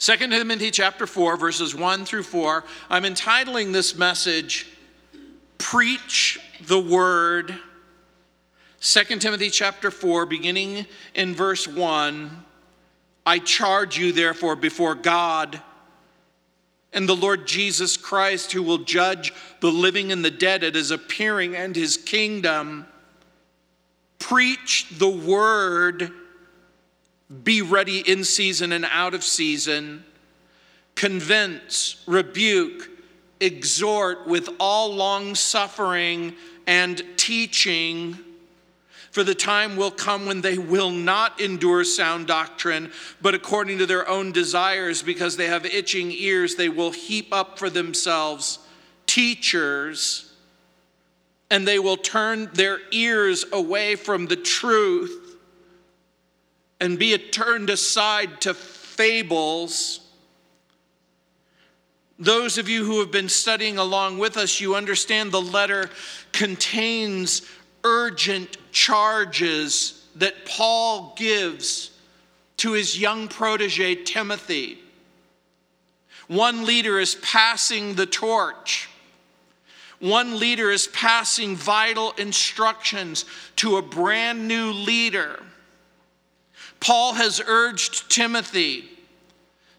2 Timothy chapter 4, verses 1 through 4. I'm entitling this message, Preach the Word. 2 Timothy chapter 4, beginning in verse 1. I charge you, therefore, before God and the Lord Jesus Christ, who will judge the living and the dead at his appearing and his kingdom. Preach the word, be ready in season and out of season, convince, rebuke, exhort with all long suffering and teaching. For the time will come when they will not endure sound doctrine, but according to their own desires, because they have itching ears, they will heap up for themselves teachers, and they will turn their ears away from the truth and be it turned aside to fables. Those of you who have been studying along with us, you understand the letter contains urgent charges that Paul gives to his young protege, Timothy. One leader is passing the torch. One leader is passing vital instructions to a brand new leader. Paul has urged Timothy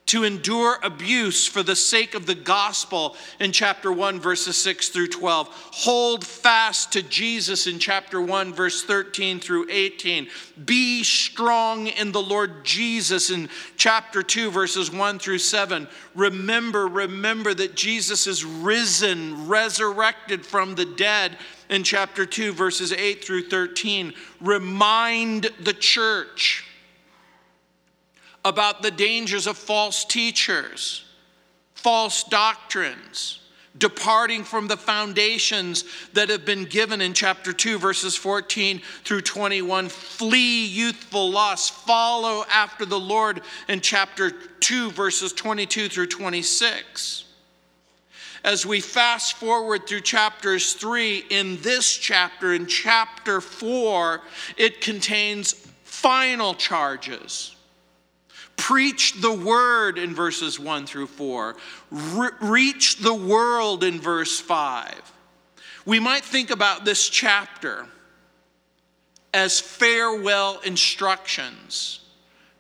to endure abuse for the sake of the gospel in chapter 1, verses 6 through 12. Hold fast to Jesus in chapter 1, verse 13 through 18. Be strong in the Lord Jesus in chapter 2, verses 1 through 7. Remember, remember that Jesus is risen, resurrected from the dead in chapter 2, verses 8 through 13. Remind the church about the dangers of false teachers, false doctrines, departing from the foundations that have been given in chapter 2, verses 14 through 21. Flee youthful lust, follow after the Lord in chapter 2, verses 22 through 26. As we fast forward through chapters 3, in this chapter, in chapter 4, it contains final charges Preach the word in verses 1 through 4. Re- reach the world in verse 5. We might think about this chapter as farewell instructions,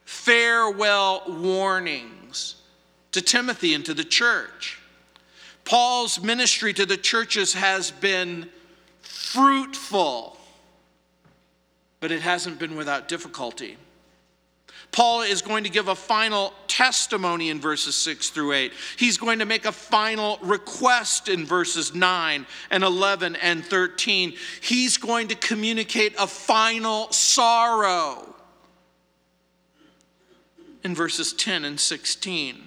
farewell warnings to Timothy and to the church. Paul's ministry to the churches has been fruitful, but it hasn't been without difficulty. Paul is going to give a final testimony in verses 6 through 8. He's going to make a final request in verses 9 and 11 and 13. He's going to communicate a final sorrow in verses 10 and 16.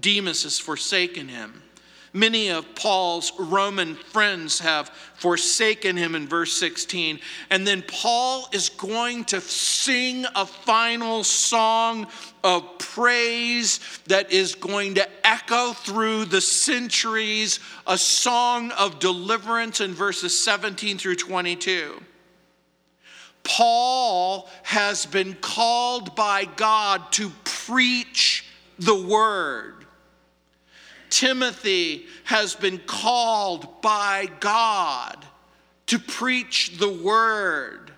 Demas has forsaken him. Many of Paul's Roman friends have forsaken him in verse 16. And then Paul is going to sing a final song of praise that is going to echo through the centuries, a song of deliverance in verses 17 through 22. Paul has been called by God to preach the word. Timothy has been called by God to preach the word.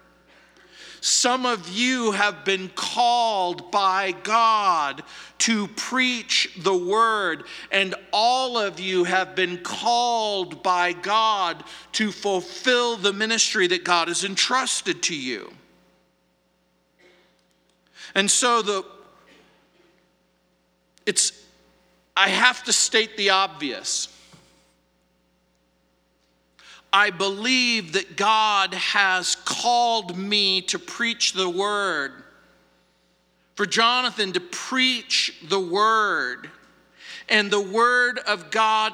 Some of you have been called by God to preach the word, and all of you have been called by God to fulfill the ministry that God has entrusted to you. And so the it's I have to state the obvious. I believe that God has called me to preach the word, for Jonathan to preach the word. And the word of God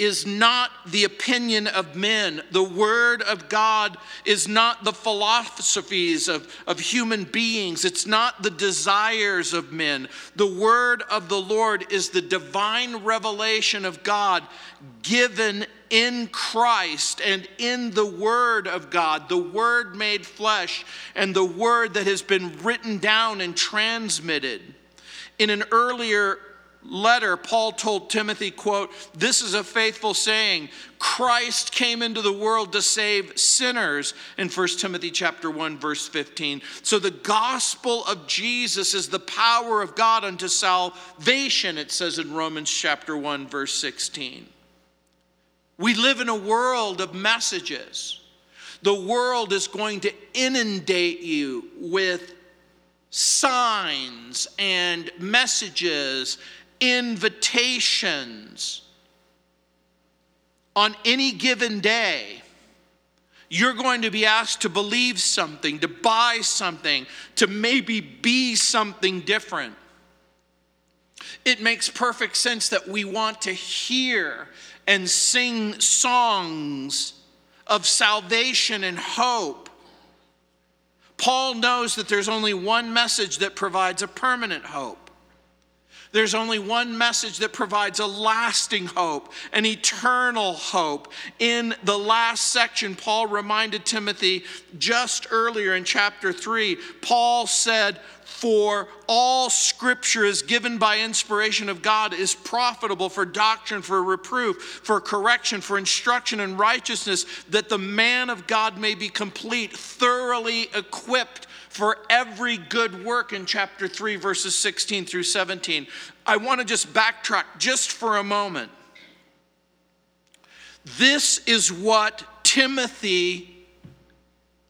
is not the opinion of men. The Word of God is not the philosophies of, of human beings. It's not the desires of men. The Word of the Lord is the divine revelation of God given in Christ and in the Word of God, the Word made flesh, and the Word that has been written down and transmitted. In an earlier letter paul told timothy quote this is a faithful saying. Christ came into the world to save sinners in 1 timothy chapter 1 verse 15 so the gospel of jesus is the power of god unto salvation it says in romans chapter 1 verse 16 we live in a world of messages. The world is going to inundate you with signs and messages invitations on any given day, you're going to be asked to believe something, to buy something, to maybe be something different. It makes perfect sense that we want to hear and sing songs of salvation and hope. Paul knows that there's only one message that provides a permanent hope. There's only one message that provides a lasting hope, an eternal hope. In the last section, Paul reminded Timothy just earlier in chapter 3, Paul said, for all scripture is given by inspiration of God, is profitable for doctrine, for reproof, for correction, for instruction in righteousness, that the man of God may be complete, thoroughly equipped for every good work in chapter 3, verses 16 through 17. I want to just backtrack just for a moment. This is what Timothy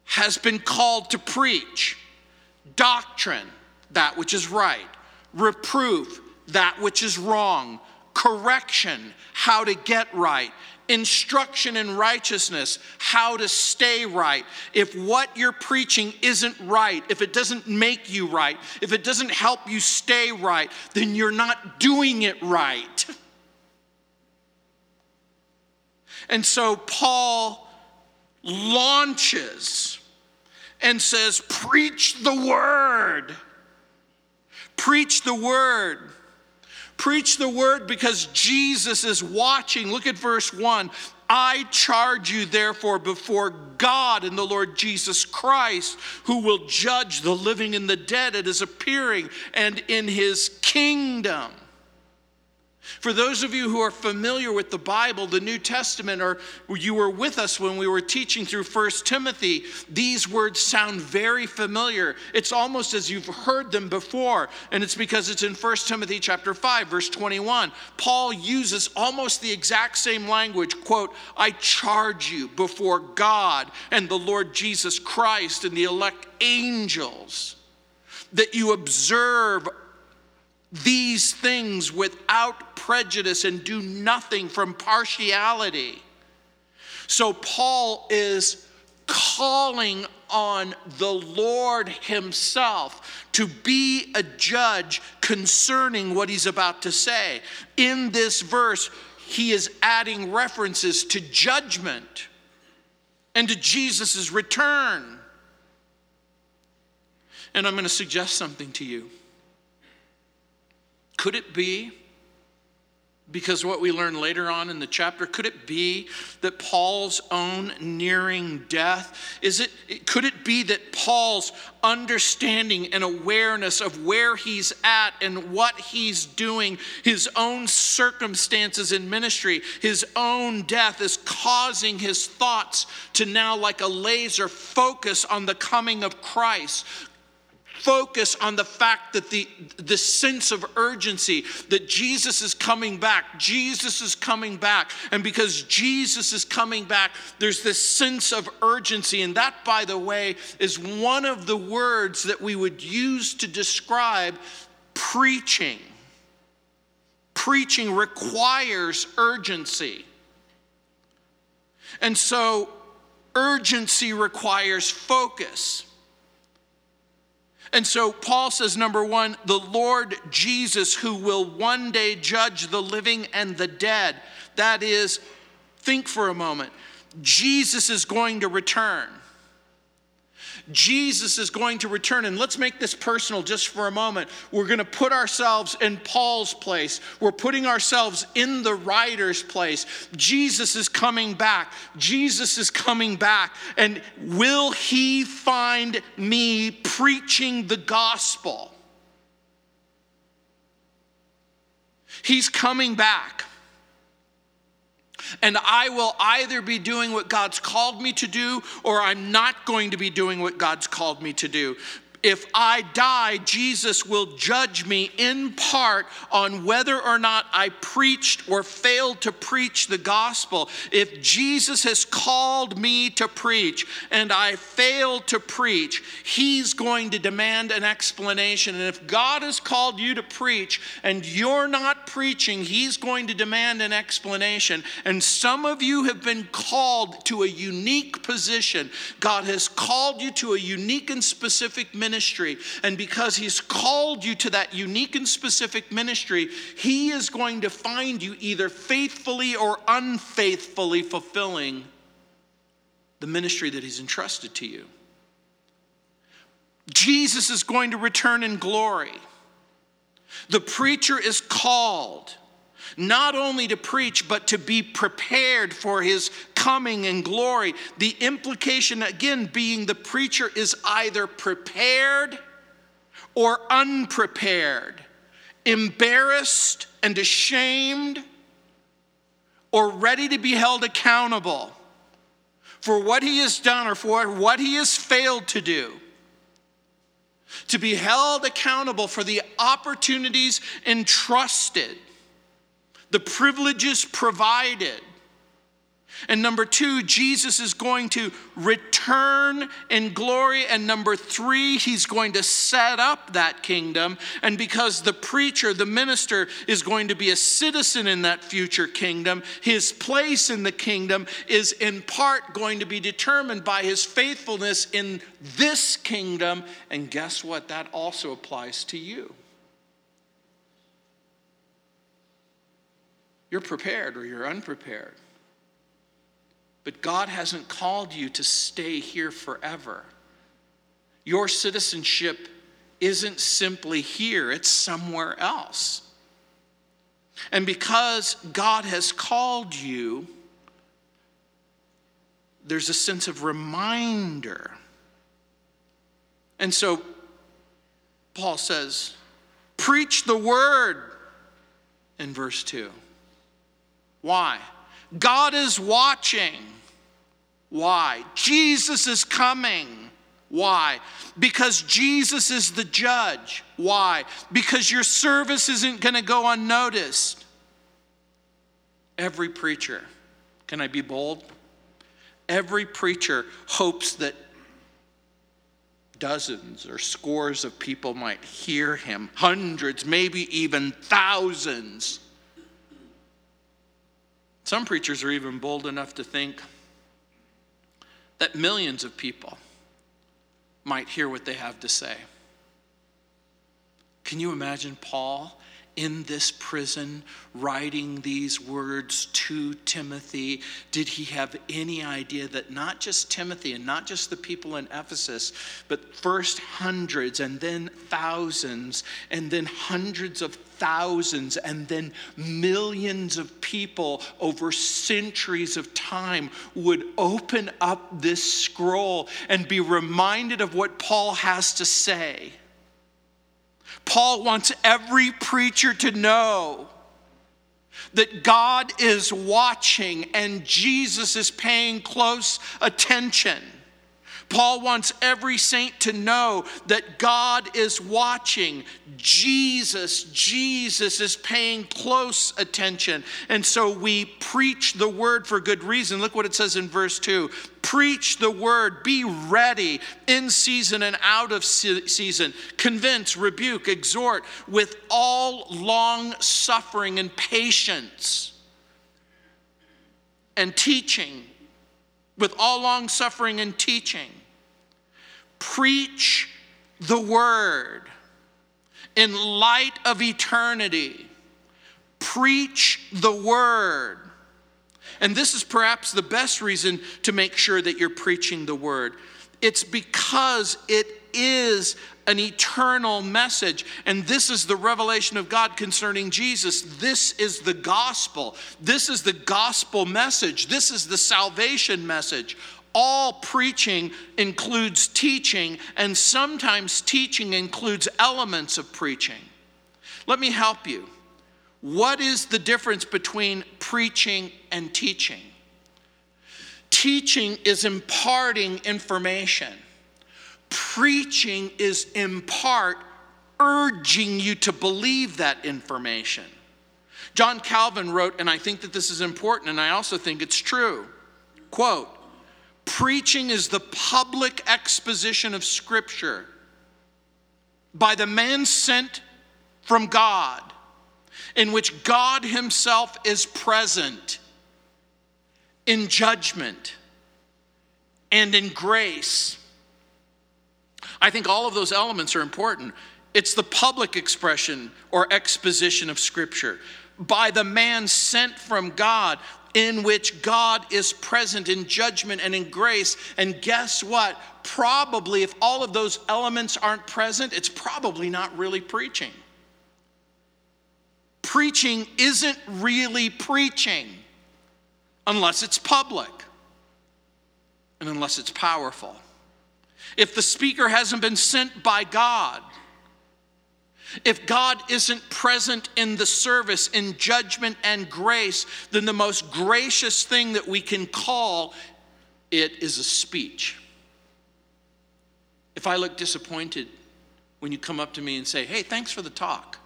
has been called to preach doctrine, that which is right, reproof, that which is wrong, correction, how to get right, instruction in righteousness, how to stay right. If what you're preaching isn't right, if it doesn't make you right, if it doesn't help you stay right, then you're not doing it right. And so Paul launches and says, Preach the word. Preach the word. Preach the word because Jesus is watching. Look at verse 1. I charge you, therefore, before God and the Lord Jesus Christ, who will judge the living and the dead at his appearing and in his kingdom. For those of you who are familiar with the Bible, the New Testament, or you were with us when we were teaching through 1 Timothy, these words sound very familiar. It's almost as you've heard them before, and it's because it's in 1 Timothy chapter 5, verse 21. Paul uses almost the exact same language, quote, I charge you before God and the Lord Jesus Christ and the elect angels that you observe these things without prejudice and do nothing from partiality. So, Paul is calling on the Lord Himself to be a judge concerning what He's about to say. In this verse, he is adding references to judgment and to Jesus' return. And I'm going to suggest something to you. Could it be, because what we learn later on in the chapter, could it be that Paul's own nearing death? Is it, could it be that Paul's understanding and awareness of where he's at and what he's doing, his own circumstances in ministry, his own death is causing his thoughts to now, like a laser, focus on the coming of Christ, focus on the fact that the, the sense of urgency that Jesus is coming back. Jesus is coming back. And because Jesus is coming back, there's this sense of urgency. And that, by the way, is one of the words that we would use to describe preaching. Preaching requires urgency. And so, urgency requires focus. And so Paul says, number one, the Lord Jesus, who will one day judge the living and the dead. That is, think for a moment. Jesus is going to return. Jesus is going to return. And let's make this personal just for a moment. We're going to put ourselves in Paul's place, we're putting ourselves in the writer's place. Jesus is coming back. Jesus is coming back. And will he find me preaching the gospel? He's coming back. And I will either be doing what God's called me to do, or I'm not going to be doing what God's called me to do. If I die, Jesus will judge me in part on whether or not I preached or failed to preach the gospel. If Jesus has called me to preach and I failed to preach, he's going to demand an explanation. And if God has called you to preach and you're not preaching, he's going to demand an explanation. And some of you have been called to a unique position. God has called you to a unique and specific ministry ministry. And because He's called you to that unique and specific ministry, He is going to find you either faithfully or unfaithfully fulfilling the ministry that He's entrusted to you. Jesus is going to return in glory. The preacher is called not only to preach, but to be prepared for his coming in glory. The implication, again, being the preacher is either prepared or unprepared, embarrassed and ashamed, or ready to be held accountable for what he has done or for what he has failed to do to be held accountable for the opportunities entrusted the privileges provided. And number two, Jesus is going to return in glory. And number three, he's going to set up that kingdom. And because the preacher, the minister, is going to be a citizen in that future kingdom, his place in the kingdom is in part going to be determined by his faithfulness in this kingdom. And guess what? That also applies to you. You're prepared or you're unprepared. But God hasn't called you to stay here forever. Your citizenship isn't simply here, it's somewhere else. And because God has called you, there's a sense of reminder. And so Paul says, Preach the word in verse 2. Why? God is watching. Why? Jesus is coming. Why? Because Jesus is the judge. Why? Because your service isn't going to go unnoticed. Every preacher, can I be bold? Every preacher hopes that dozens or scores of people might hear him, hundreds, maybe even thousands. Some preachers are even bold enough to think that millions of people might hear what they have to say. Can you imagine Paul in this prison writing these words to Timothy, did he have any idea that not just Timothy and not just the people in Ephesus, but first hundreds and then thousands and then hundreds of thousands and then millions of people over centuries of time would open up this scroll and be reminded of what Paul has to say? Paul wants every preacher to know that God is watching and Jesus is paying close attention. Paul wants every saint to know that God is watching. Jesus, Jesus is paying close attention. And so we preach the word for good reason. Look what it says in verse 2 Preach the word, be ready in season and out of season. Convince, rebuke, exhort with all long suffering and patience and teaching with all long suffering and teaching. Preach the word in light of eternity. Preach the word. And this is perhaps the best reason to make sure that you're preaching the word. It's because it is an eternal message. And this is the revelation of God concerning Jesus. This is the gospel. This is the gospel message. This is the salvation message. All preaching includes teaching, and sometimes teaching includes elements of preaching. Let me help you. What is the difference between preaching and teaching? Teaching is imparting information. Preaching is in part urging you to believe that information. John Calvin wrote, and I think that this is important, and I also think it's true. Quote, preaching is the public exposition of Scripture by the man sent from God, in which God Himself is present in judgment and in grace. I think all of those elements are important. It's the public expression or exposition of Scripture by the man sent from God, in which God is present in judgment and in grace. And guess what? Probably, if all of those elements aren't present, it's probably not really preaching. Preaching isn't really preaching unless it's public and unless it's powerful. If the speaker hasn't been sent by God, if God isn't present in the service, in judgment and grace, then the most gracious thing that we can call it is a speech. If I look disappointed when you come up to me and say, hey, thanks for the talk.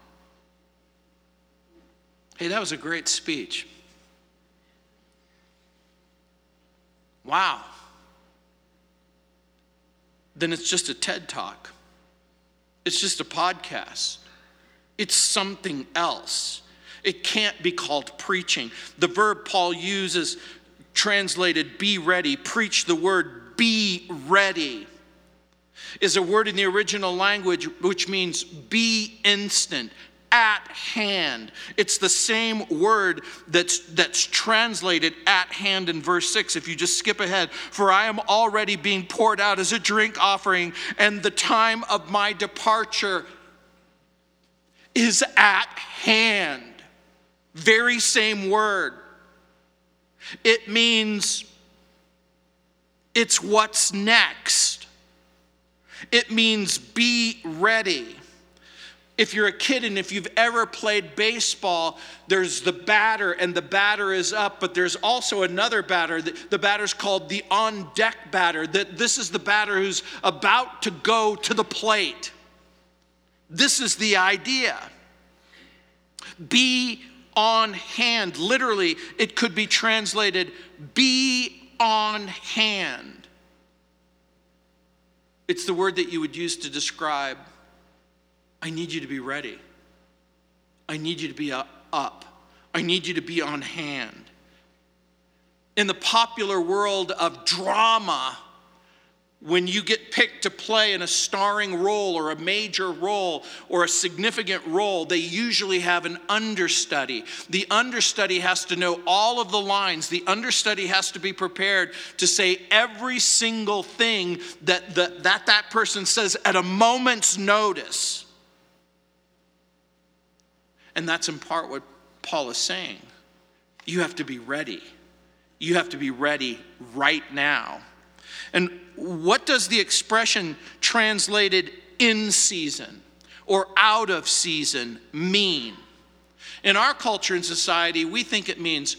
Hey, that was a great speech. Wow. Then it's just a TED talk. It's just a podcast. It's something else. It can't be called preaching. The verb Paul uses, translated be ready, preach the word be ready, is a word in the original language which means be instant, at hand. It's the same word that's, that's translated at hand in verse 6. If you just skip ahead, for I am already being poured out as a drink offering, and the time of my departure is at hand. Very same word. It means it's what's next. It means be ready if you're a kid and if you've ever played baseball, there's the batter and the batter is up, but there's also another batter. The, batter's called the on deck batter. That this is the batter who's about to go to the plate. This is the idea. Be on hand. Literally, it could be translated be on hand. It's the word that you would use to describe I need you to be ready. I need you to be uh, up. I need you to be on hand. In the popular world of drama, when you get picked to play in a starring role or a major role or a significant role, they usually have an understudy. The understudy has to know all of the lines. The understudy has to be prepared to say every single thing that the, that, that person says at a moment's notice. And that's in part what Paul is saying. You have to be ready. You have to be ready right now. And what does the expression translated in season or out of season mean? In our culture and society, we think it means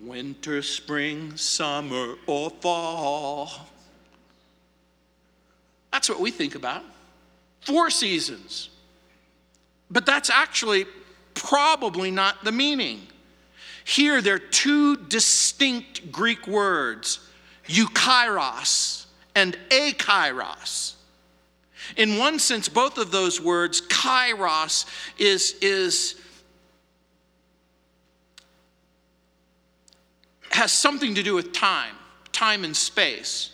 winter, spring, summer, or fall. That's what we think about. Four seasons. But that's actually probably not the meaning. Here, there are two distinct Greek words, eukairos and akairos. In one sense, both of those words, kairos, is, is has something to do with time, time and space.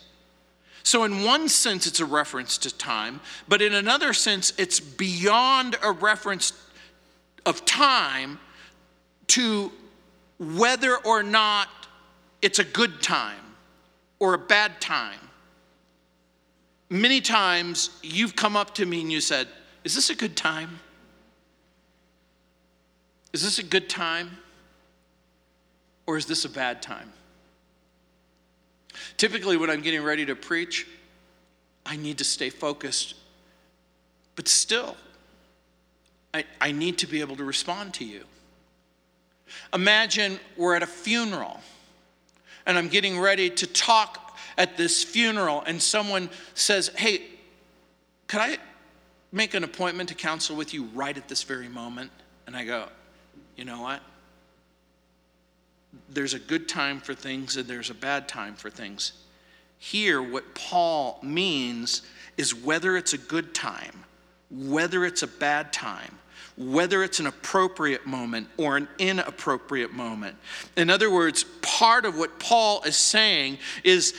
So, in one sense, it's a reference to time, but in another sense, it's beyond a reference of time to whether or not it's a good time or a bad time. Many times you've come up to me and you said, Is this a good time? Is this a good time? Or is this a bad time? Typically, when I'm getting ready to preach, I need to stay focused. But still, I, I need to be able to respond to you. Imagine we're at a funeral and I'm getting ready to talk at this funeral, and someone says, Hey, could I make an appointment to counsel with you right at this very moment? And I go, You know what? There's a good time for things and there's a bad time for things. Here, what Paul means is whether it's a good time, whether it's a bad time, whether it's an appropriate moment or an inappropriate moment. In other words, part of what Paul is saying is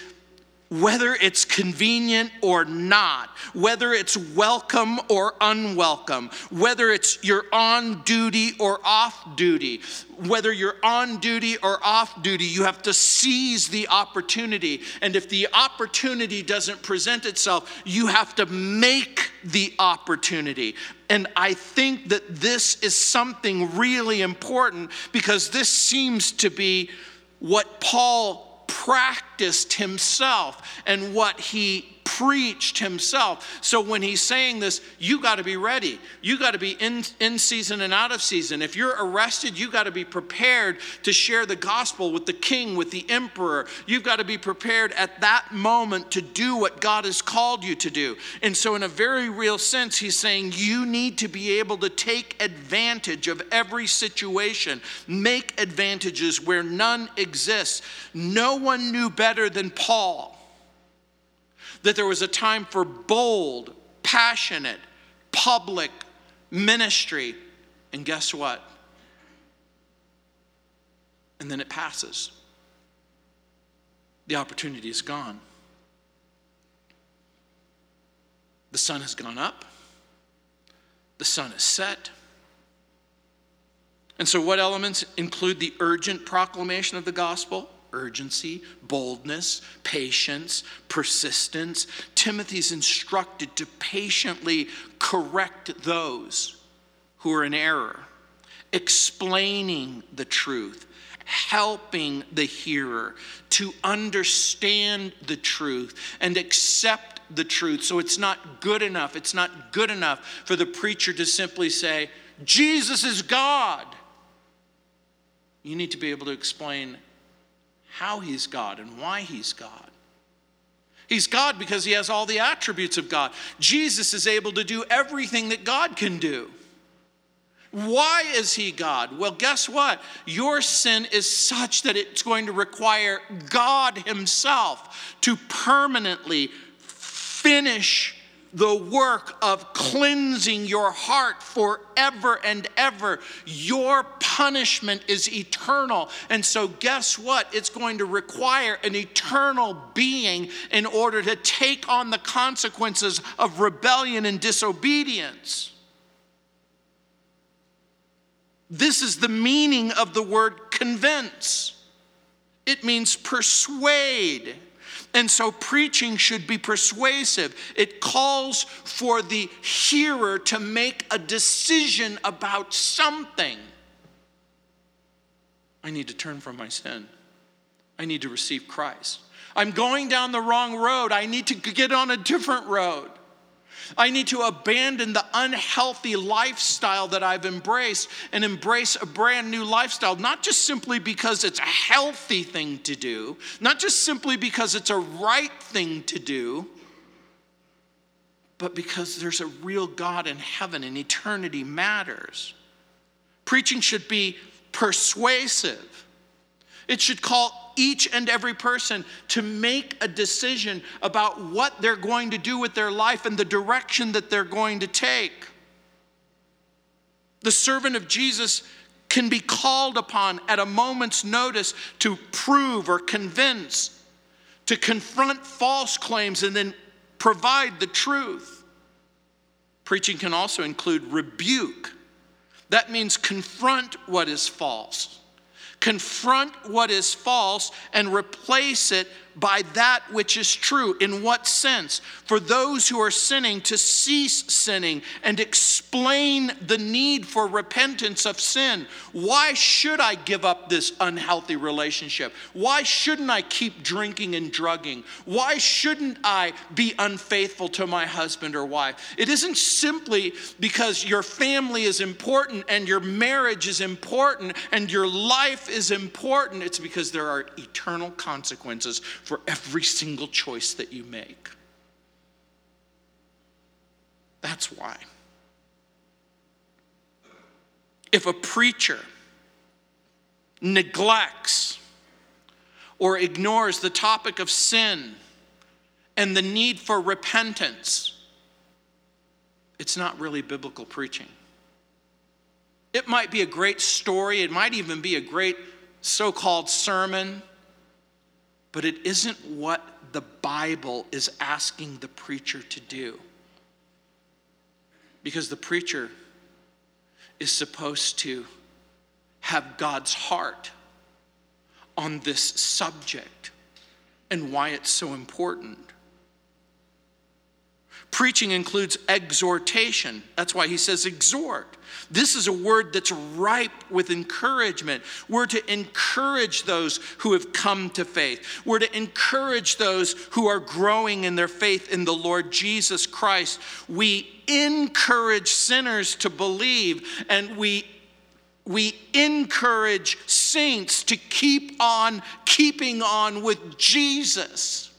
whether it's convenient or not, whether it's welcome or unwelcome, whether it's you're on duty or off duty, whether you're on duty or off duty, you have to seize the opportunity. And if the opportunity doesn't present itself, you have to make the opportunity. And I think that this is something really important because this seems to be what Paul practiced himself and what he preached himself. So when he's saying this, you got to be ready. You got to be in, in season and out of season. If you're arrested, you got to be prepared to share the gospel with the king, with the emperor. You've got to be prepared at that moment to do what God has called you to do. And so, in a very real sense, he's saying you need to be able to take advantage of every situation, make advantages where none exists. No one knew better than Paul that there was a time for bold, passionate, public ministry. And guess what? And then it passes. The opportunity is gone. The sun has gone up, the sun is set. And so, what elements include the urgent proclamation of the gospel? Urgency, boldness, patience, persistence. Timothy's instructed to patiently correct those who are in error, explaining the truth, helping the hearer to understand the truth and accept the truth. So it's not good enough. It's not good enough for the preacher to simply say, Jesus is God. You need to be able to explain how he's God and why he's God. He's God because he has all the attributes of God. Jesus is able to do everything that God can do. Why is he God? Well, guess what? Your sin is such that it's going to require God Himself to permanently finish the work of cleansing your heart forever and ever. Your punishment is eternal. And so, guess what? It's going to require an eternal being in order to take on the consequences of rebellion and disobedience. This is the meaning of the word convince. It means persuade. And so preaching should be persuasive. It calls for the hearer to make a decision about something. I need to turn from my sin. I need to receive Christ. I'm going down the wrong road. I need to get on a different road. I need to abandon the unhealthy lifestyle that I've embraced and embrace a brand new lifestyle, not just simply because it's a healthy thing to do, not just simply because it's a right thing to do, but because there's a real God in heaven and eternity matters. Preaching should be persuasive, it should call each and every person to make a decision about what they're going to do with their life and the direction that they're going to take. The servant of Jesus can be called upon at a moment's notice to prove or convince, to confront false claims, and then provide the truth. Preaching can also include rebuke. That means confront what is false confront what is false and replace it by that which is true. In what sense? For those who are sinning to cease sinning and explain the need for repentance of sin. Why should I give up this unhealthy relationship? Why shouldn't I keep drinking and drugging? Why shouldn't I be unfaithful to my husband or wife? It isn't simply because your family is important and your marriage is important and your life is important. It's because there are eternal consequences for every single choice that you make. That's why. If a preacher neglects or ignores the topic of sin and the need for repentance, it's not really biblical preaching. It might be a great story, it might even be a great so called sermon, but it isn't what the Bible is asking the preacher to do. Because the preacher is supposed to have God's heart on this subject and why it's so important. Preaching includes exhortation. That's why he says exhort. This is a word that's ripe with encouragement. We're to encourage those who have come to faith. We're to encourage those who are growing in their faith in the Lord Jesus Christ. We encourage sinners to believe, and we we encourage saints to keep on keeping on with Jesus.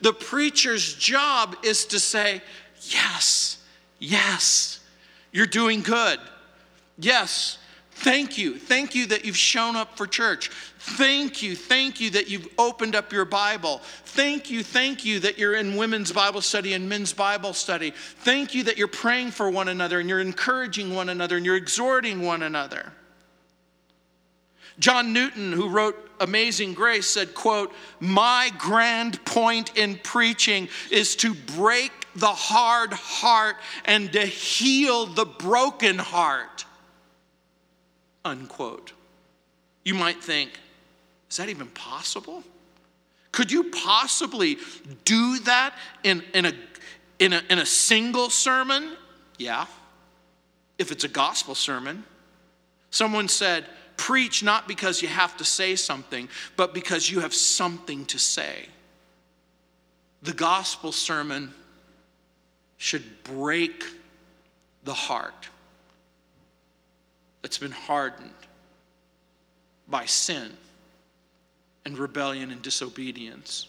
The preacher's job is to say, Yes, yes, you're doing good. Yes, thank you. Thank you that you've shown up for church. Thank you. Thank you that you've opened up your Bible. Thank you. Thank you that you're in women's Bible study and men's Bible study. Thank you that you're praying for one another and you're encouraging one another and you're exhorting one another. John Newton, who wrote Amazing Grace, said, quote, "My grand point in preaching is to break the hard heart and to heal the broken heart." Unquote. You might think, is that even possible? Could you possibly do that in, in, a, in, a, in a single sermon? Yeah, if it's a gospel sermon. Someone said, Preach not because you have to say something, but because you have something to say. The gospel sermon should break the heart that's been hardened by sin and rebellion and disobedience.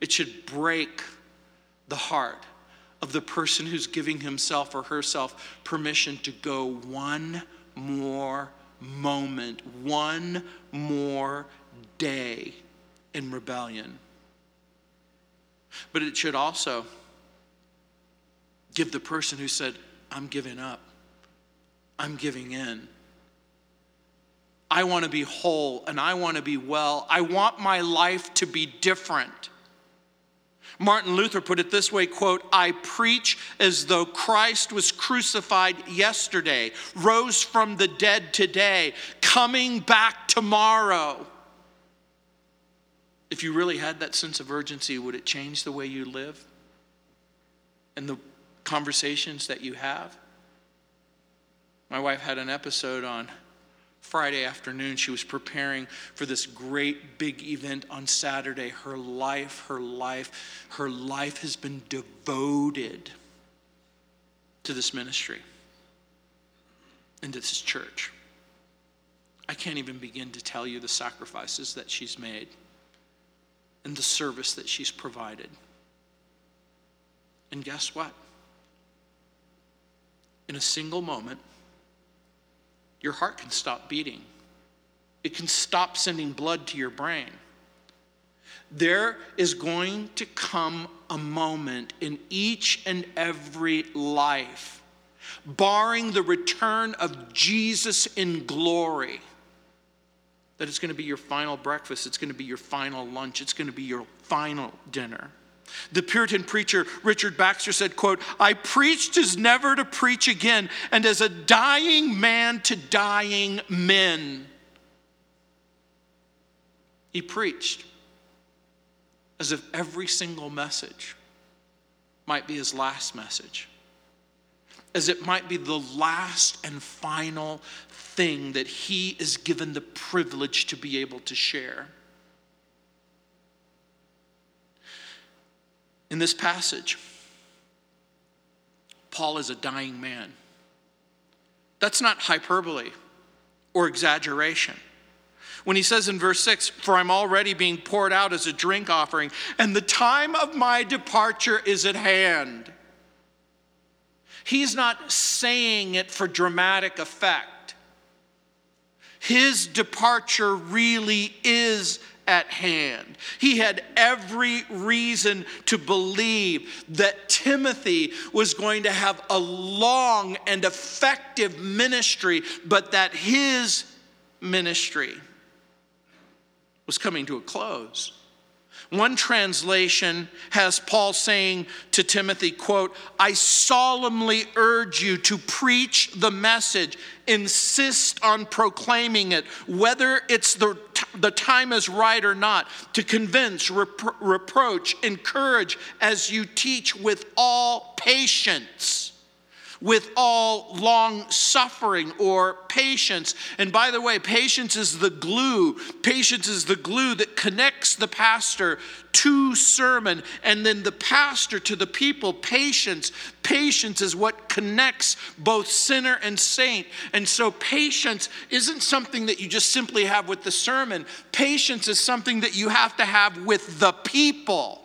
It should break the heart of the person who's giving himself or herself permission to go one more moment, one more day in rebellion. But it should also give the person who said, I'm giving up, I'm giving in. I want to be whole and I want to be well. I want my life to be different. Martin Luther put it this way quote, I preach as though Christ was crucified yesterday, rose from the dead today, coming back tomorrow. If you really had that sense of urgency, would it change the way you live and the conversations that you have? My wife had an episode on Friday afternoon. She was preparing for this great big event on Saturday. Her life, her life, her life has been devoted to this ministry and to this church. I can't even begin to tell you the sacrifices that she's made and the service that she's provided. And guess what? In a single moment, your heart can stop beating. It can stop sending blood to your brain. There is going to come a moment in each and every life, barring the return of Jesus in glory, that it's going to be your final breakfast, it's going to be your final lunch, it's going to be your final dinner. The Puritan preacher Richard Baxter said, quote, I preached as never to preach again, and as a dying man to dying men. He preached as if every single message might be his last message, as it might be the last and final thing that he is given the privilege to be able to share. In this passage, Paul is a dying man. That's not hyperbole or exaggeration. When he says in verse 6, For I'm already being poured out as a drink offering, and the time of my departure is at hand. He's not saying it for dramatic effect. His departure really is at hand. He had every reason to believe that Timothy was going to have a long and effective ministry, but that his ministry was coming to a close. One translation has Paul saying to Timothy, quote, I solemnly urge you to preach the message, insist on proclaiming it, whether it's the, the time is right or not, to convince, repro- reproach, encourage as you teach with all patience with all long suffering or patience. And by the way, patience is the glue. Patience is the glue that connects the pastor to sermon and then the pastor to the people. Patience. Patience is what connects both sinner and saint. And so patience isn't something that you just simply have with the sermon, patience is something that you have to have with the people.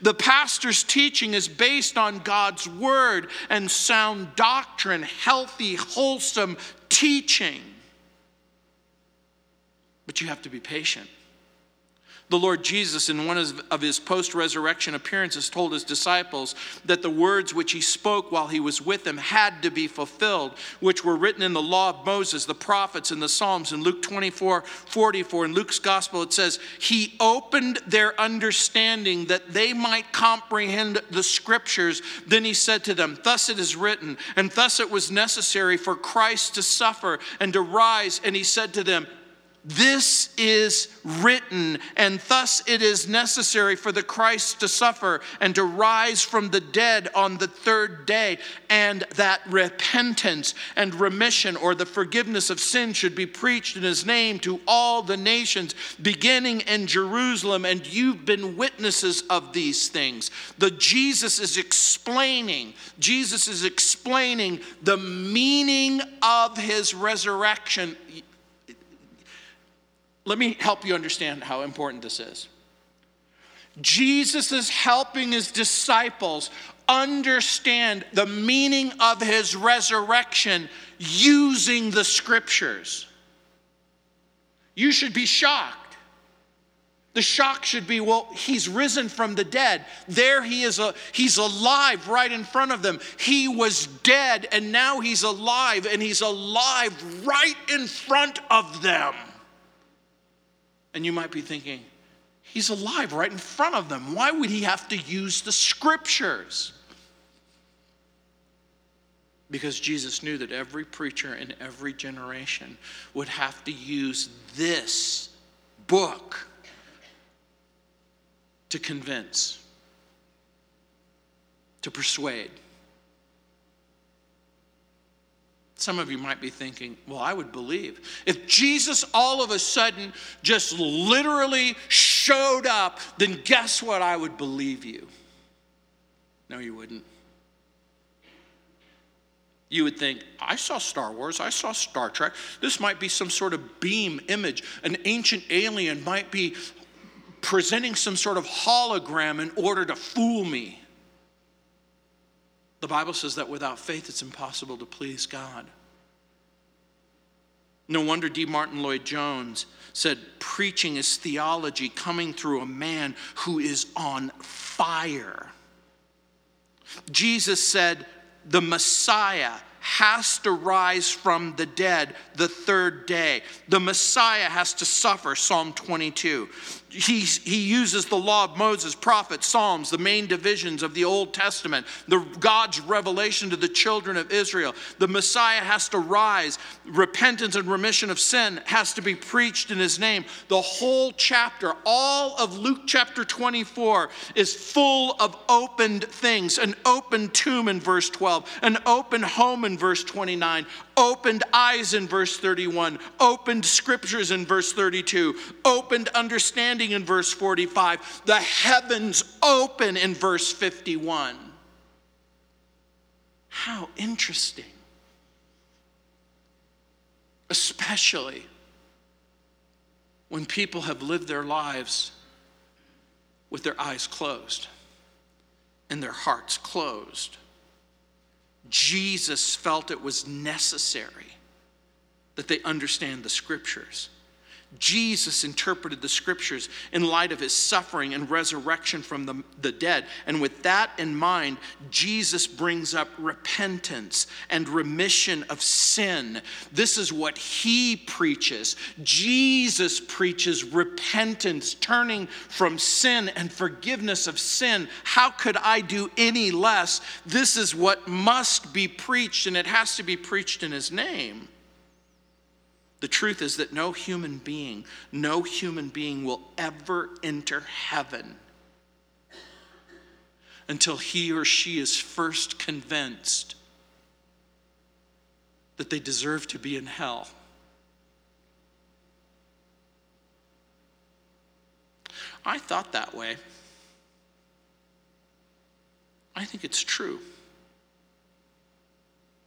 The pastor's teaching is based on God's word and sound doctrine, healthy, wholesome teaching. But you have to be patient. The Lord Jesus, in one of his post resurrection appearances, told his disciples that the words which he spoke while he was with them had to be fulfilled, which were written in the law of Moses, the prophets, and the Psalms. In Luke 24 44, in Luke's gospel, it says, He opened their understanding that they might comprehend the scriptures. Then he said to them, Thus it is written, and thus it was necessary for Christ to suffer and to rise. And he said to them, this is written, and thus it is necessary for the Christ to suffer and to rise from the dead on the third day, and that repentance and remission or the forgiveness of sin should be preached in his name to all the nations, beginning in Jerusalem. And you've been witnesses of these things. The Jesus is explaining, Jesus is explaining the meaning of his resurrection let me help you understand how important this is. Jesus is helping his disciples understand the meaning of his resurrection using the scriptures. You should be shocked. The shock should be, well, he's risen from the dead. There he is, a, he's alive right in front of them. He was dead and now he's alive, and he's alive right in front of them. And you might be thinking, he's alive right in front of them. Why would he have to use the scriptures? Because Jesus knew that every preacher in every generation would have to use this book to convince, to persuade. Some of you might be thinking, well, I would believe. If Jesus all of a sudden just literally showed up, then guess what? I would believe you. No, you wouldn't. You would think, I saw Star Wars, I saw Star Trek. This might be some sort of beam image. An ancient alien might be presenting some sort of hologram in order to fool me. The Bible says that without faith, it's impossible to please God. No wonder D. Martyn Lloyd Jones said, preaching is theology coming through a man who is on fire. Jesus said, the Messiah has to rise from the dead the third day. The Messiah has to suffer, Psalm 22. He, he uses the law of Moses, prophets, Psalms, the main divisions of the Old Testament, the God's revelation to the children of Israel. The Messiah has to rise. Repentance and remission of sin has to be preached in his name. The whole chapter, all of Luke chapter 24, is full of opened things an open tomb in verse 12, an open home in verse 29, opened eyes in verse 31, opened scriptures in verse 32, opened understanding in verse 45, the heavens open in verse 51. How interesting. Especially when people have lived their lives with their eyes closed and their hearts closed Jesus felt it was necessary that they understand the scriptures. Jesus interpreted the scriptures in light of his suffering and resurrection from the, the dead. And with that in mind, Jesus brings up repentance and remission of sin. This is what he preaches. Jesus preaches repentance, turning from sin and forgiveness of sin. How could I do any less? This is what must be preached, and it has to be preached in his name. The truth is that no human being, no human being will ever enter heaven until he or she is first convinced that they deserve to be in hell. I thought that way. I think it's true.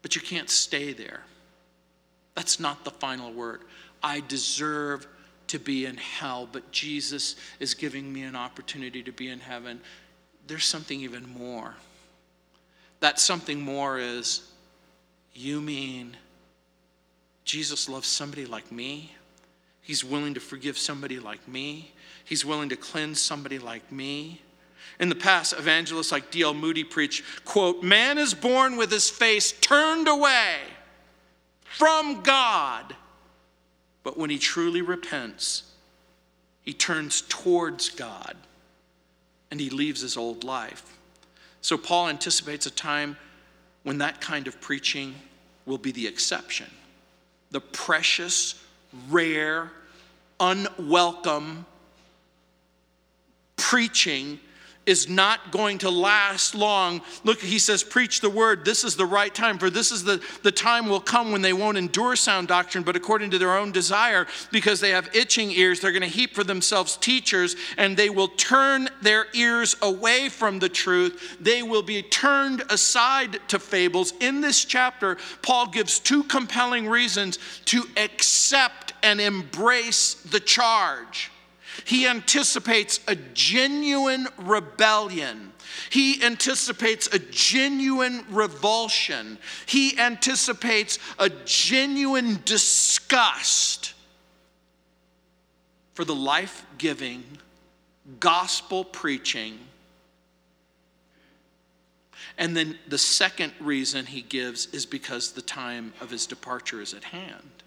But you can't stay there. That's not the final word. I deserve to be in hell, but Jesus is giving me an opportunity to be in heaven. There's something even more. That something more is you mean Jesus loves somebody like me? He's willing to forgive somebody like me? He's willing to cleanse somebody like me? In the past, evangelists like D.L. Moody preach, quote, man is born with his face turned away from God. But when he truly repents, he turns towards God and he leaves his old life. So Paul anticipates a time when that kind of preaching will be the exception. The precious, rare, unwelcome preaching is not going to last long. Look, he says, Preach the word. This is the right time, for this is the, the time will come when they won't endure sound doctrine, but according to their own desire, because they have itching ears, they're going to heap for themselves teachers, and they will turn their ears away from the truth. They will be turned aside to fables. In this chapter, Paul gives two compelling reasons to accept and embrace the charge. He anticipates a genuine rebellion. He anticipates a genuine revulsion. He anticipates a genuine disgust for the life giving, gospel preaching. And then the second reason he gives is because the time of his departure is at hand.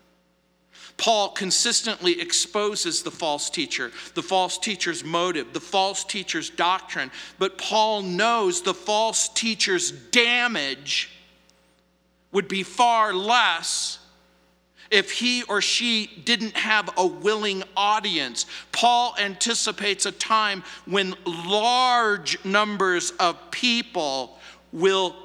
Paul consistently exposes the false teacher, the false teacher's motive, the false teacher's doctrine, but Paul knows the false teacher's damage would be far less if he or she didn't have a willing audience. Paul anticipates a time when large numbers of people will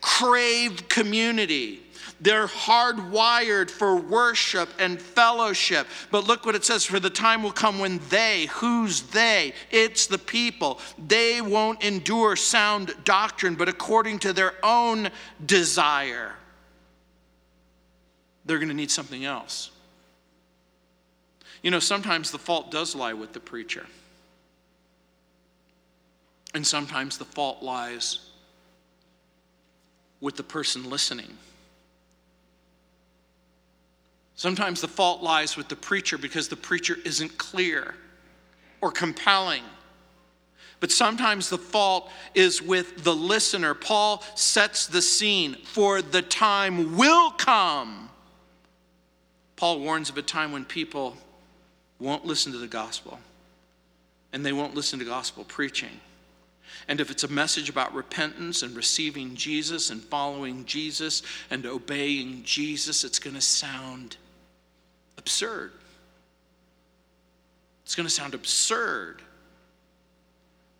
crave community they're hardwired for worship and fellowship. But look what it says for the time will come when they, who's they? It's the people. They won't endure sound doctrine, but according to their own desire, they're going to need something else. You know, sometimes the fault does lie with the preacher, and sometimes the fault lies with the person listening. Sometimes the fault lies with the preacher because the preacher isn't clear or compelling. But sometimes the fault is with the listener. Paul sets the scene for the time will come. Paul warns of a time when people won't listen to the gospel and they won't listen to gospel preaching. And if it's a message about repentance and receiving Jesus and following Jesus and obeying Jesus, it's going to sound absurd. It's going to sound absurd.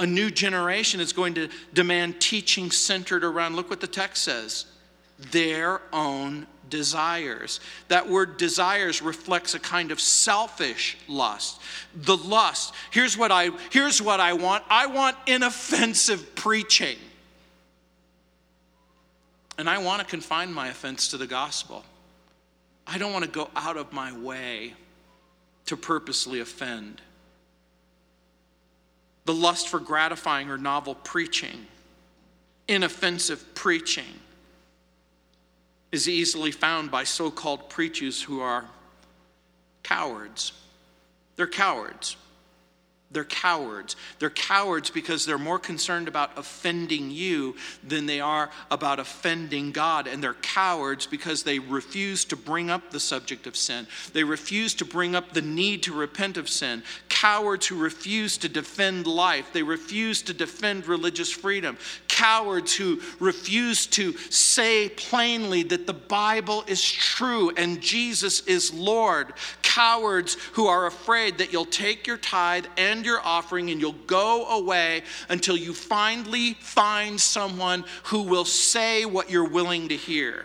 A new generation is going to demand teaching centered around, look what the text says, their own desires. That word desires reflects a kind of selfish lust. The lust, here's what I here's what I want. I want inoffensive preaching. And I want to confine my offense to the gospel. I don't want to go out of my way to purposely offend. The lust for gratifying or novel preaching, inoffensive preaching is easily found by so called preachers who are cowards. They're cowards. They're cowards. They're cowards because they're more concerned about offending you than they are about offending God. And they're cowards because they refuse to bring up the subject of sin. They refuse to bring up the need to repent of sin. Cowards who refuse to defend life. They refuse to defend religious freedom. Cowards who refuse to say plainly that the Bible is true and Jesus is Lord. Cowards who are afraid that you'll take your tithe and your offering and you'll go away until you finally find someone who will say what you're willing to hear.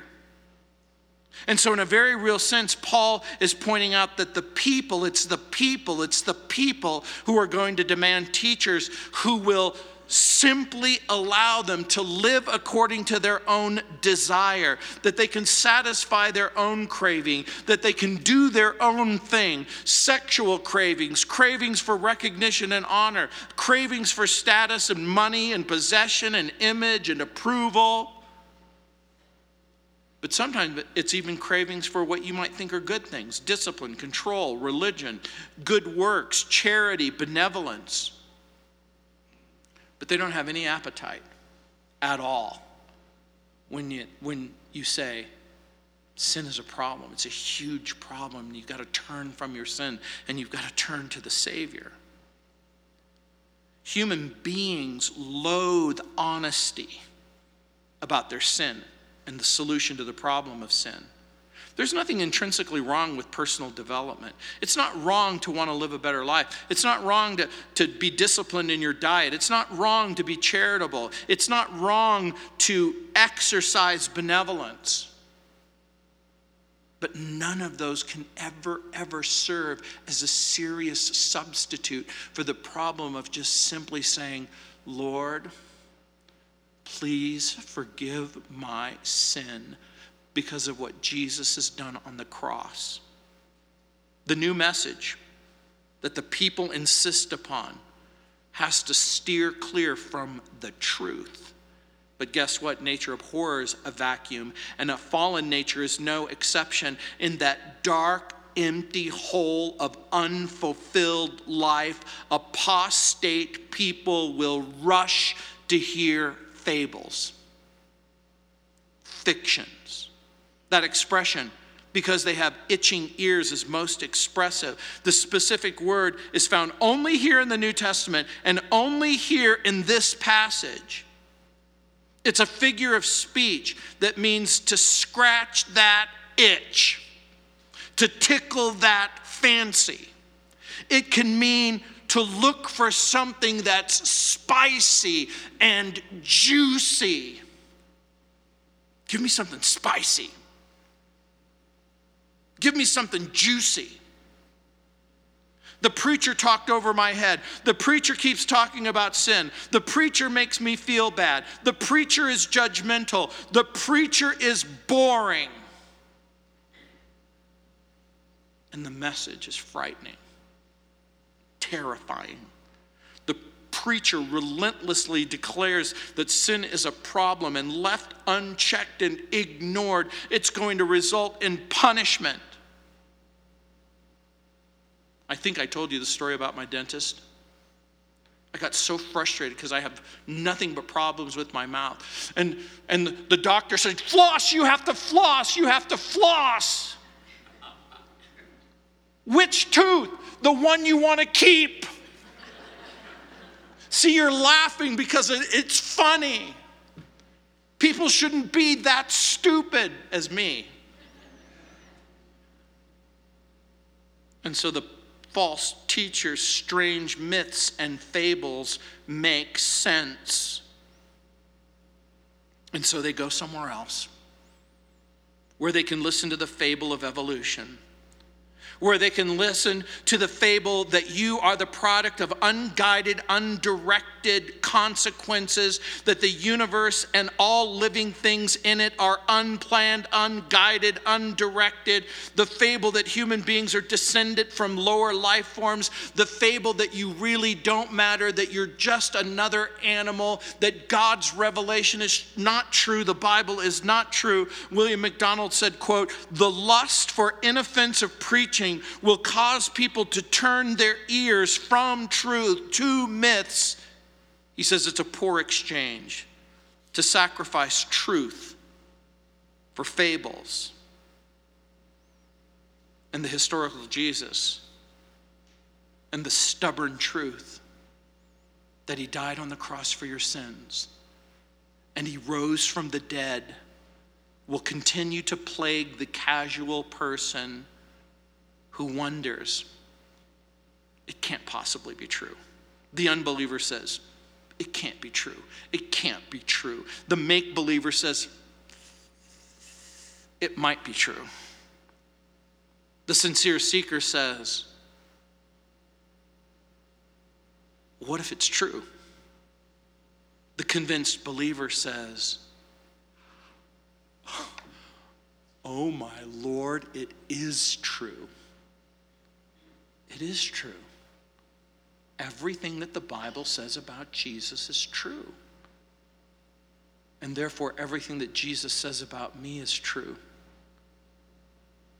And so, in a very real sense, Paul is pointing out that the people, it's the people, it's the people who are going to demand teachers who will simply allow them to live according to their own desire, that they can satisfy their own craving, that they can do their own thing. Sexual cravings, cravings for recognition and honor, cravings for status and money and possession and image and approval. But sometimes it's even cravings for what you might think are good things. Discipline, control, religion, good works, charity, benevolence but they don't have any appetite at all when you, when you say, sin is a problem. It's a huge problem. You've got to turn from your sin and you've got to turn to the Savior. Human beings loathe honesty about their sin and the solution to the problem of sin. There's nothing intrinsically wrong with personal development. It's not wrong to want to live a better life. It's not wrong to, to be disciplined in your diet. It's not wrong to be charitable. It's not wrong to exercise benevolence. But none of those can ever, ever serve as a serious substitute for the problem of just simply saying, Lord, please forgive my sin because of what Jesus has done on the cross. The new message that the people insist upon has to steer clear from the truth. But guess what? Nature abhors a vacuum, and a fallen nature is no exception. In that dark, empty hole of unfulfilled life, apostate people will rush to hear fables, fiction that expression because they have itching ears is most expressive. The specific word is found only here in the New Testament and only here in this passage. It's a figure of speech that means to scratch that itch, to tickle that fancy. It can mean to look for something that's spicy and juicy. Give me something spicy. Give me something juicy. The preacher talked over my head. The preacher keeps talking about sin. The preacher makes me feel bad. The preacher is judgmental. The preacher is boring. And the message is frightening, terrifying. The preacher relentlessly declares that sin is a problem and left unchecked and ignored, it's going to result in punishment. I think I told you the story about my dentist. I got so frustrated because I have nothing but problems with my mouth. And, and the doctor said, Floss, you have to floss, you have to floss. Which tooth? The one you want to keep. See, you're laughing because it's funny. People shouldn't be that stupid as me. And so the false teachers' strange myths and fables make sense. And so they go somewhere else where they can listen to the fable of evolution where they can listen to the fable that you are the product of unguided, undirected consequences, that the universe and all living things in it are unplanned, unguided, undirected, the fable that human beings are descended from lower life forms, the fable that you really don't matter, that you're just another animal, that God's revelation is not true, the Bible is not true. William MacDonald said, quote, the lust for inoffensive preaching will cause people to turn their ears from truth to myths. He says it's a poor exchange to sacrifice truth for fables. And the historical Jesus and the stubborn truth that he died on the cross for your sins and he rose from the dead will continue to plague the casual person who wonders, it can't possibly be true. The unbeliever says, it can't be true. It can't be true. The make believer says, it might be true. The sincere seeker says, what if it's true? The convinced believer says, oh my Lord, it is true. It is true. Everything that the Bible says about Jesus is true. And therefore, everything that Jesus says about me is true.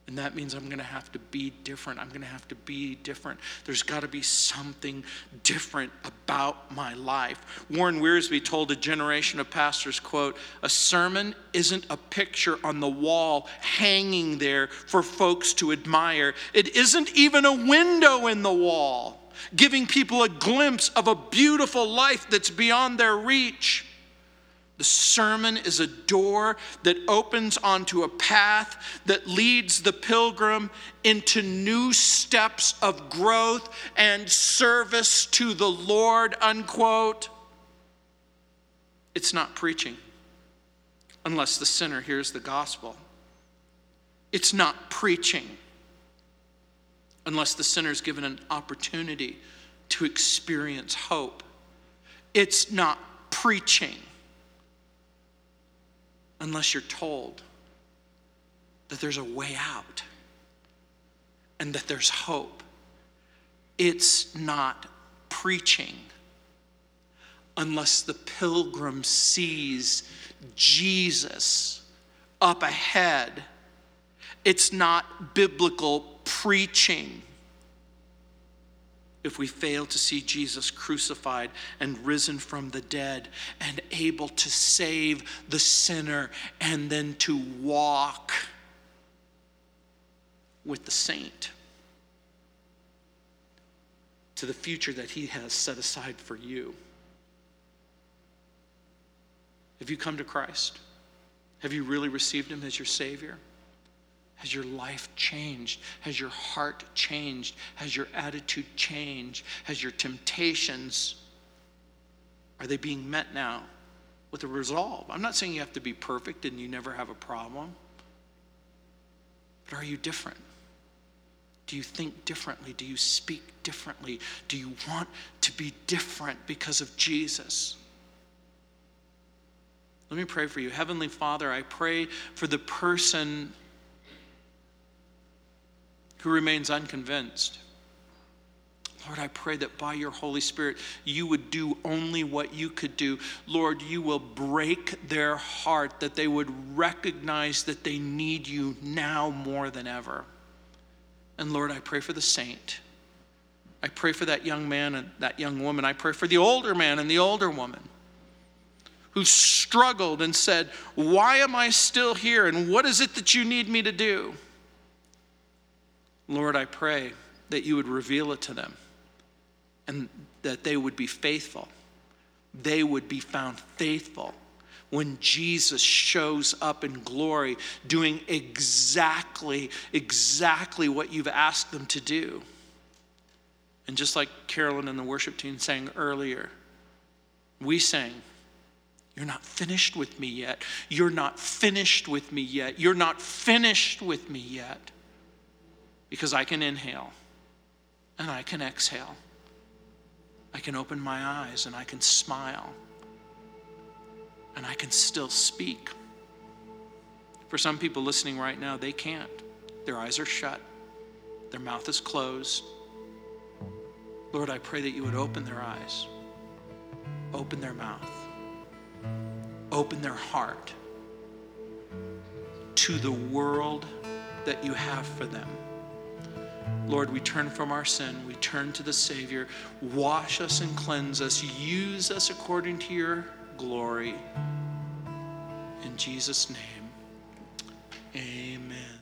And that means I'm going to have to be different. I'm going to have to be different. There's got to be something different about my life. Warren Wiersbe told a generation of pastors, quote, a sermon isn't a picture on the wall hanging there for folks to admire. It isn't even a window in the wall, giving people a glimpse of a beautiful life that's beyond their reach. The sermon is a door that opens onto a path that leads the pilgrim into new steps of growth and service to the Lord, unquote. It's not preaching unless the sinner hears the gospel. It's not preaching unless the sinner is given an opportunity to experience hope. It's not preaching unless you're told that there's a way out and that there's hope. It's not preaching unless the pilgrim sees Jesus up ahead. It's not biblical preaching if we fail to see Jesus crucified and risen from the dead and able to save the sinner and then to walk with the saint to the future that he has set aside for you. Have you come to Christ? Have you really received him as your Savior? Has your life changed? Has your heart changed? Has your attitude changed? Has your temptations, are they being met now with a resolve? I'm not saying you have to be perfect and you never have a problem, but are you different? Do you think differently? Do you speak differently? Do you want to be different because of Jesus? Let me pray for you. Heavenly Father, I pray for the person who remains unconvinced. Lord, I pray that by your Holy Spirit, you would do only what you could do. Lord, you will break their heart, that they would recognize that they need you now more than ever. And Lord, I pray for the saint I pray for that young man and that young woman. I pray for the older man and the older woman who struggled and said, Why am I still here? And what is it that you need me to do? Lord, I pray that you would reveal it to them and that they would be faithful. They would be found faithful when Jesus shows up in glory, doing exactly, exactly what you've asked them to do. And just like Carolyn and the worship team sang earlier, we sang, You're not finished with me yet. You're not finished with me yet. You're not finished with me yet. Because I can inhale and I can exhale. I can open my eyes and I can smile and I can still speak. For some people listening right now, they can't. Their eyes are shut, their mouth is closed. Lord, I pray that you would open their eyes, open their mouth, open their heart to the world that you have for them. Lord, we turn from our sin. We turn to the Savior. Wash us and cleanse us. Use us according to your glory. In Jesus' name, amen.